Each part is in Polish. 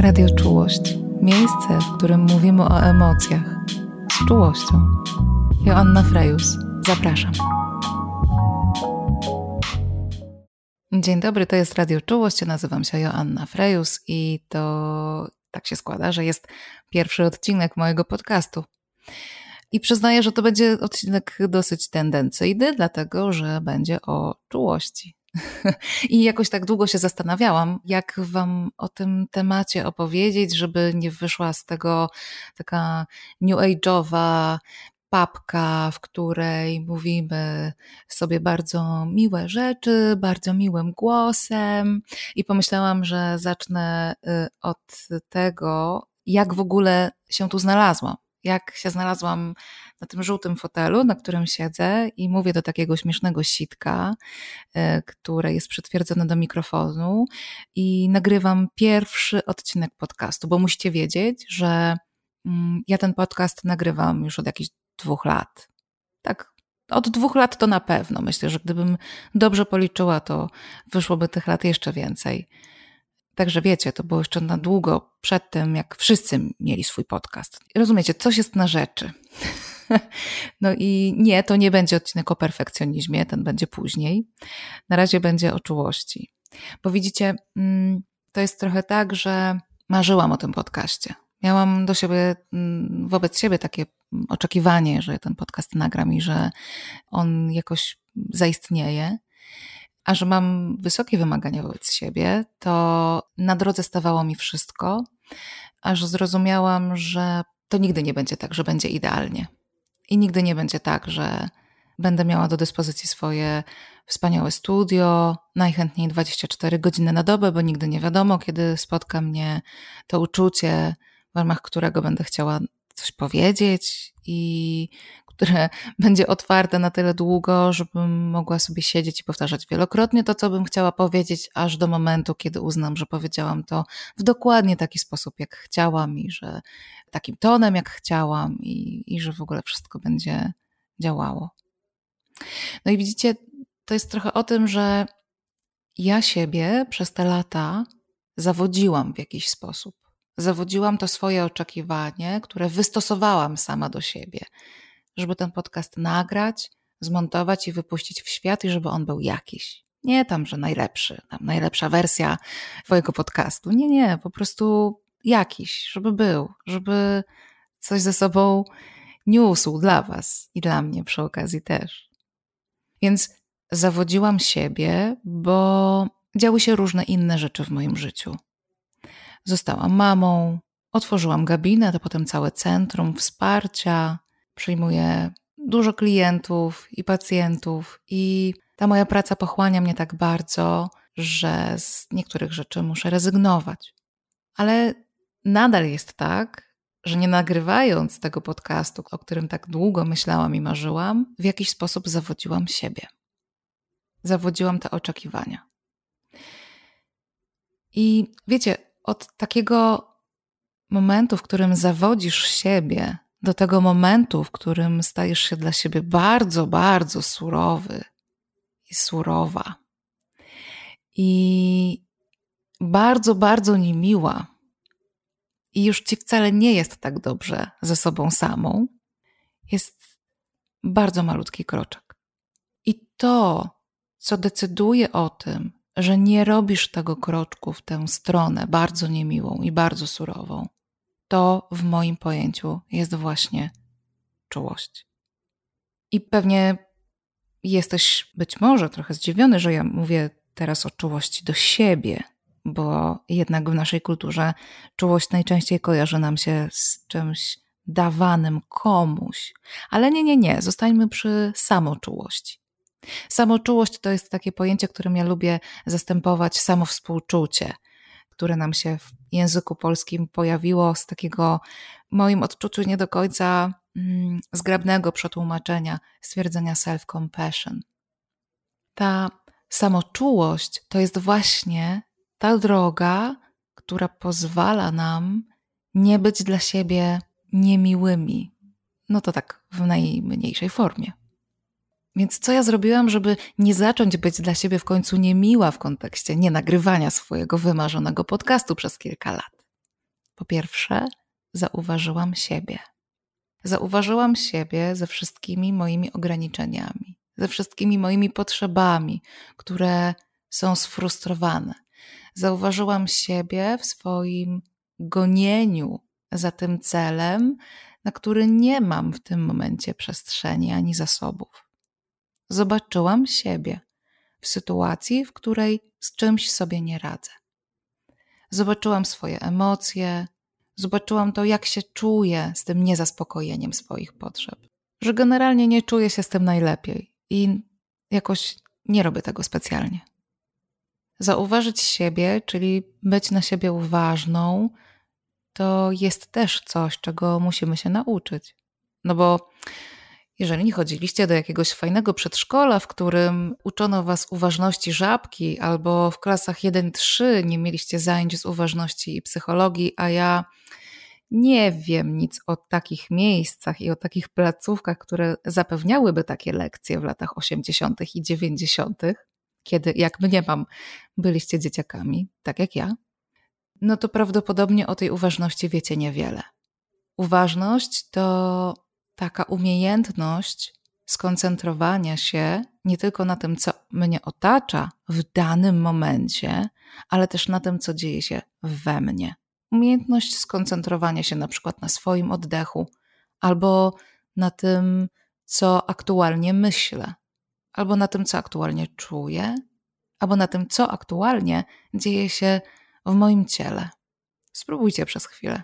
Radio Czułość. Miejsce, w którym mówimy o emocjach. Z czułością. Joanna Frejus. Zapraszam. Dzień dobry, to jest Radio Czułość. Nazywam się Joanna Frejus i to tak się składa, że jest pierwszy odcinek mojego podcastu. I przyznaję, że to będzie odcinek dosyć tendencyjny, dlatego że będzie o czułości. I jakoś tak długo się zastanawiałam, jak Wam o tym temacie opowiedzieć, żeby nie wyszła z tego taka new age'owa papka, w której mówimy sobie bardzo miłe rzeczy, bardzo miłym głosem. I pomyślałam, że zacznę y, od tego, jak w ogóle się tu znalazłam jak się znalazłam na tym żółtym fotelu, na którym siedzę i mówię do takiego śmiesznego sitka, e, które jest przytwierdzone do mikrofonu i nagrywam pierwszy odcinek podcastu, bo musicie wiedzieć, że mm, ja ten podcast nagrywam już od jakichś dwóch lat. Tak, od dwóch lat to na pewno. Myślę, że gdybym dobrze policzyła, to wyszłoby tych lat jeszcze więcej. Także wiecie, to było jeszcze na długo przed tym, jak wszyscy mieli swój podcast. Rozumiecie, coś jest na rzeczy. No i nie, to nie będzie odcinek o perfekcjonizmie, ten będzie później. Na razie będzie o czułości. Bo widzicie, mm, to jest trochę tak, że marzyłam o tym podcaście. Miałam do siebie, mm, wobec siebie takie oczekiwanie, że ten podcast nagram i że on jakoś zaistnieje a że mam wysokie wymagania wobec siebie, to na drodze stawało mi wszystko, aż zrozumiałam, że to nigdy nie będzie tak, że będzie idealnie. I nigdy nie będzie tak, że będę miała do dyspozycji swoje wspaniałe studio, najchętniej 24 godziny na dobę, bo nigdy nie wiadomo, kiedy spotka mnie to uczucie, w ramach którego będę chciała coś powiedzieć i które będzie otwarte na tyle długo, żebym mogła sobie siedzieć i powtarzać wielokrotnie to, co bym chciała powiedzieć, aż do momentu, kiedy uznam, że powiedziałam to w dokładnie taki sposób, jak chciałam i że takim tonem, jak chciałam i, i że w ogóle wszystko będzie działało. No i widzicie, to jest trochę o tym, że ja siebie przez te lata zawodziłam w jakiś sposób. Zawodziłam to swoje oczekiwanie, które wystosowałam sama do siebie żeby ten podcast nagrać, zmontować i wypuścić w świat i żeby on był jakiś. Nie tam, że najlepszy, tam najlepsza wersja Twojego podcastu. Nie, nie, po prostu jakiś, żeby był, żeby coś ze sobą niósł dla Was i dla mnie przy okazji też. Więc zawodziłam siebie, bo działy się różne inne rzeczy w moim życiu. Zostałam mamą, otworzyłam gabinet, a potem całe centrum wsparcia, przyjmuję dużo klientów i pacjentów, i ta moja praca pochłania mnie tak bardzo, że z niektórych rzeczy muszę rezygnować. Ale nadal jest tak, że nie nagrywając tego podcastu, o którym tak długo myślałam i marzyłam, w jakiś sposób zawodziłam siebie. Zawodziłam te oczekiwania. I wiecie, od takiego momentu, w którym zawodzisz siebie, do tego momentu, w którym stajesz się dla siebie bardzo, bardzo surowy i surowa. I bardzo, bardzo niemiła. I już ci wcale nie jest tak dobrze ze sobą samą, jest bardzo malutki kroczek. I to, co decyduje o tym, że nie robisz tego kroczku w tę stronę bardzo niemiłą i bardzo surową, to w moim pojęciu jest właśnie czułość. I pewnie jesteś być może trochę zdziwiony, że ja mówię teraz o czułości do siebie, bo jednak w naszej kulturze czułość najczęściej kojarzy nam się z czymś dawanym komuś. Ale nie, nie, nie, zostańmy przy samoczułości. Samoczułość to jest takie pojęcie, którym ja lubię zastępować samowspółczucie które nam się w języku polskim pojawiło z takiego, moim odczuciu, nie do końca mm, zgrabnego przetłumaczenia stwierdzenia self-compassion. Ta samoczułość to jest właśnie ta droga, która pozwala nam nie być dla siebie niemiłymi. No to tak w najmniejszej formie. Więc co ja zrobiłam, żeby nie zacząć być dla siebie w końcu niemiła w kontekście nie nagrywania swojego wymarzonego podcastu przez kilka lat? Po pierwsze, zauważyłam siebie. Zauważyłam siebie ze wszystkimi moimi ograniczeniami, ze wszystkimi moimi potrzebami, które są sfrustrowane. Zauważyłam siebie w swoim gonieniu za tym celem, na który nie mam w tym momencie przestrzeni ani zasobów. Zobaczyłam siebie w sytuacji, w której z czymś sobie nie radzę. Zobaczyłam swoje emocje, zobaczyłam to, jak się czuję z tym niezaspokojeniem swoich potrzeb. Że generalnie nie czuję się z tym najlepiej i jakoś nie robię tego specjalnie. Zauważyć siebie, czyli być na siebie uważną, to jest też coś, czego musimy się nauczyć. No bo jeżeli nie chodziliście do jakiegoś fajnego przedszkola, w którym uczono was uważności żabki, albo w klasach 1-3 nie mieliście zajęć z uważności i psychologii, a ja nie wiem nic o takich miejscach i o takich placówkach, które zapewniałyby takie lekcje w latach 80. i 90., kiedy, jak mnie mam, byliście dzieciakami, tak jak ja, no to prawdopodobnie o tej uważności wiecie niewiele. Uważność to taka umiejętność skoncentrowania się nie tylko na tym, co mnie otacza w danym momencie, ale też na tym, co dzieje się we mnie. Umiejętność skoncentrowania się na przykład na swoim oddechu, albo na tym, co aktualnie myślę, albo na tym, co aktualnie czuję, albo na tym, co aktualnie dzieje się w moim ciele. Spróbujcie przez chwilę.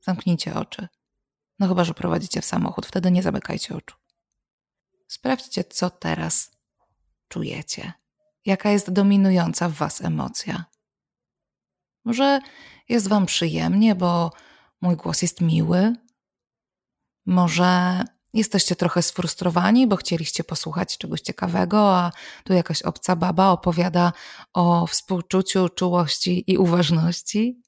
Zamknijcie oczy. No chyba, że prowadzicie w samochód, wtedy nie zamykajcie oczu. Sprawdźcie, co teraz czujecie. Jaka jest dominująca w Was emocja. Może jest Wam przyjemnie, bo mój głos jest miły. Może jesteście trochę sfrustrowani, bo chcieliście posłuchać czegoś ciekawego, a tu jakaś obca baba opowiada o współczuciu, czułości i uważności.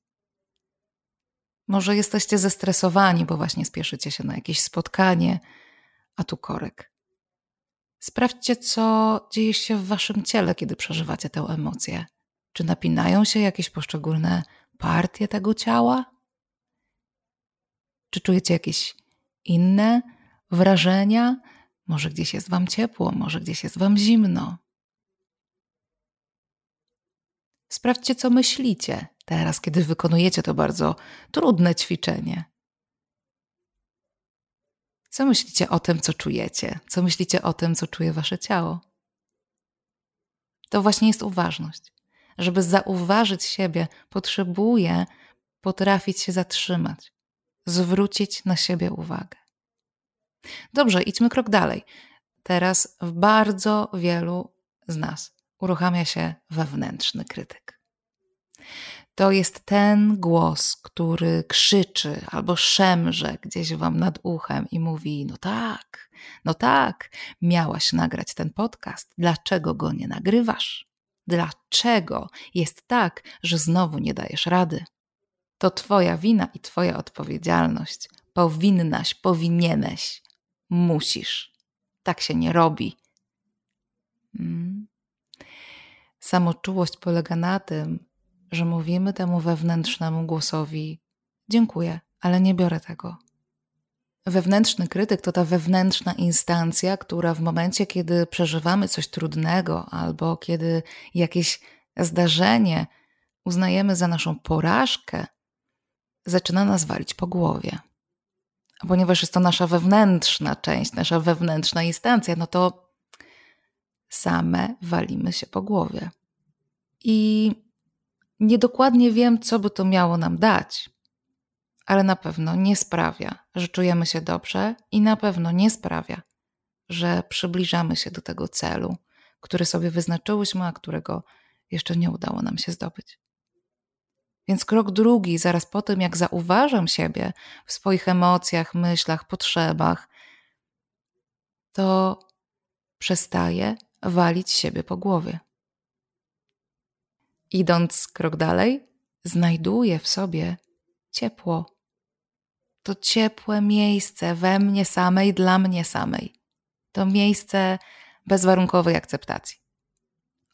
Może jesteście zestresowani, bo właśnie spieszycie się na jakieś spotkanie, a tu korek. Sprawdźcie, co dzieje się w waszym ciele, kiedy przeżywacie tę emocję. Czy napinają się jakieś poszczególne partie tego ciała? Czy czujecie jakieś inne wrażenia? Może gdzieś jest wam ciepło, może gdzieś jest wam zimno. Sprawdźcie, co myślicie teraz, kiedy wykonujecie to bardzo trudne ćwiczenie. Co myślicie o tym, co czujecie? Co myślicie o tym, co czuje wasze ciało? To właśnie jest uważność. Żeby zauważyć siebie, potrzebuję potrafić się zatrzymać, zwrócić na siebie uwagę. Dobrze, idźmy krok dalej. Teraz w bardzo wielu z nas uruchamia się wewnętrzny krytyk. To jest ten głos, który krzyczy albo szemrze gdzieś wam nad uchem i mówi: No tak, no tak, miałaś nagrać ten podcast. Dlaczego go nie nagrywasz? Dlaczego jest tak, że znowu nie dajesz rady? To Twoja wina i Twoja odpowiedzialność. Powinnaś, powinieneś, musisz. Tak się nie robi. Hmm. Samoczułość polega na tym, że mówimy temu wewnętrznemu głosowi: Dziękuję, ale nie biorę tego. Wewnętrzny krytyk to ta wewnętrzna instancja, która w momencie, kiedy przeżywamy coś trudnego albo kiedy jakieś zdarzenie uznajemy za naszą porażkę, zaczyna nas walić po głowie. A ponieważ jest to nasza wewnętrzna część, nasza wewnętrzna instancja, no to same walimy się po głowie. I niedokładnie wiem, co by to miało nam dać, ale na pewno nie sprawia, że czujemy się dobrze i na pewno nie sprawia, że przybliżamy się do tego celu, który sobie wyznaczyłyśmy, a którego jeszcze nie udało nam się zdobyć. Więc krok drugi, zaraz po tym, jak zauważam siebie w swoich emocjach, myślach, potrzebach, to przestaję walić siebie po głowie. Idąc krok dalej, znajduję w sobie ciepło. To ciepłe miejsce we mnie samej, dla mnie samej. To miejsce bezwarunkowej akceptacji.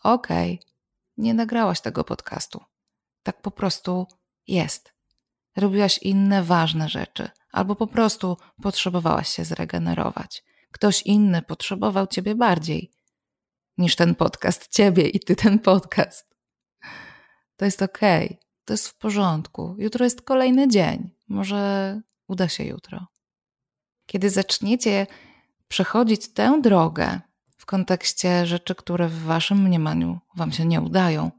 Okej, okay, nie nagrałaś tego podcastu. Tak po prostu jest. robiłaś inne ważne rzeczy, albo po prostu potrzebowałaś się zregenerować. Ktoś inny potrzebował ciebie bardziej niż ten podcast, ciebie i ty ten podcast. To jest okej, okay. to jest w porządku. Jutro jest kolejny dzień. Może uda się jutro. Kiedy zaczniecie przechodzić tę drogę w kontekście rzeczy, które w waszym mniemaniu wam się nie udają,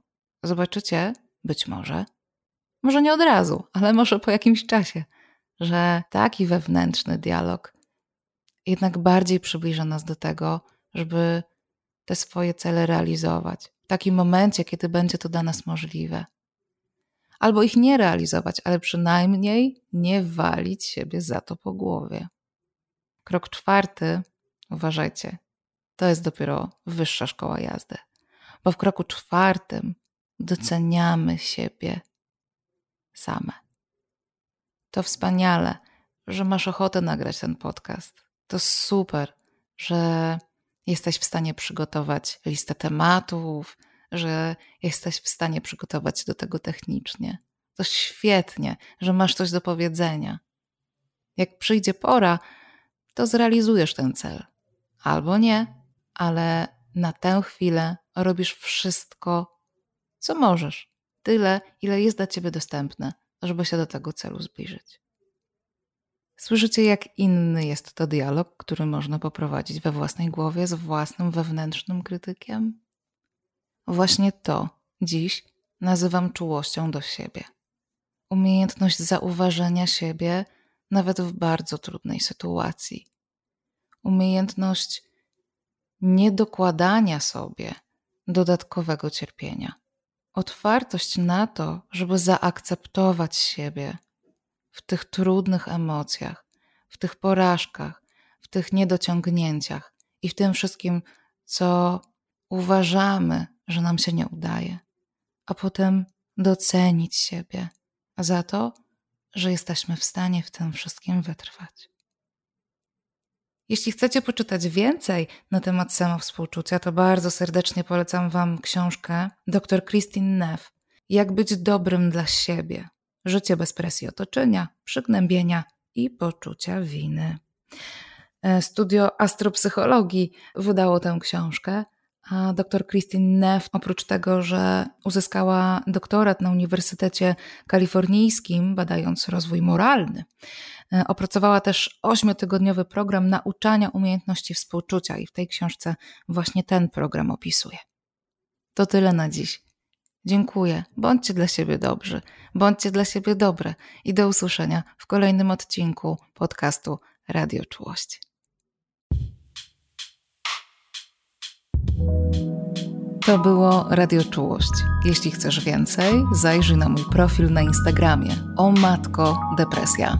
zobaczycie, być może, może nie od razu, ale może po jakimś czasie, że taki wewnętrzny dialog jednak bardziej przybliża nas do tego, żeby te swoje cele realizować w takim momencie, kiedy będzie to dla nas możliwe. Albo ich nie realizować, ale przynajmniej nie walić siebie za to po głowie. Krok czwarty, uważajcie, to jest dopiero wyższa szkoła jazdy, bo w kroku czwartym doceniamy siebie same. To wspaniale, że masz ochotę nagrać ten podcast. To super, że jesteś w stanie przygotować listę tematów, że jesteś w stanie przygotować do tego technicznie. To świetnie, że masz coś do powiedzenia. Jak przyjdzie pora, to zrealizujesz ten cel. Albo nie, ale na tę chwilę robisz wszystko, co możesz. Tyle, ile jest dla ciebie dostępne, żeby się do tego celu zbliżyć. Słyszycie, jak inny jest to dialog, który można poprowadzić we własnej głowie z własnym wewnętrznym krytykiem? Właśnie to dziś nazywam czułością do siebie. Umiejętność zauważenia siebie nawet w bardzo trudnej sytuacji. Umiejętność niedokładania sobie dodatkowego cierpienia. Otwartość na to, żeby zaakceptować siebie w tych trudnych emocjach, w tych porażkach, w tych niedociągnięciach i w tym wszystkim, co uważamy, że nam się nie udaje, a potem docenić siebie za to, że jesteśmy w stanie w tym wszystkim wytrwać. Jeśli chcecie poczytać więcej na temat samowspółczucia, to bardzo serdecznie polecam Wam książkę dr Christine Neff Jak być dobrym dla siebie. Życie bez presji otoczenia, przygnębienia i poczucia winy. E, studio astropsychologii wydało tę książkę, a dr Christine Neff, oprócz tego, że uzyskała doktorat na Uniwersytecie Kalifornijskim, badając rozwój moralny, e, opracowała też ośmiotygodniowy program nauczania umiejętności współczucia i w tej książce właśnie ten program opisuje. To tyle na dziś. Dziękuję. Bądźcie dla siebie dobrzy, bądźcie dla siebie dobre i do usłyszenia w kolejnym odcinku podcastu Radio Czułość. To było Radio Czułość. Jeśli chcesz więcej, zajrzyj na mój profil na Instagramie o matko depresja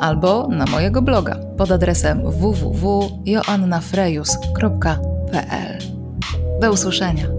albo na mojego bloga pod adresem www.joannafrejus.pl. Do usłyszenia.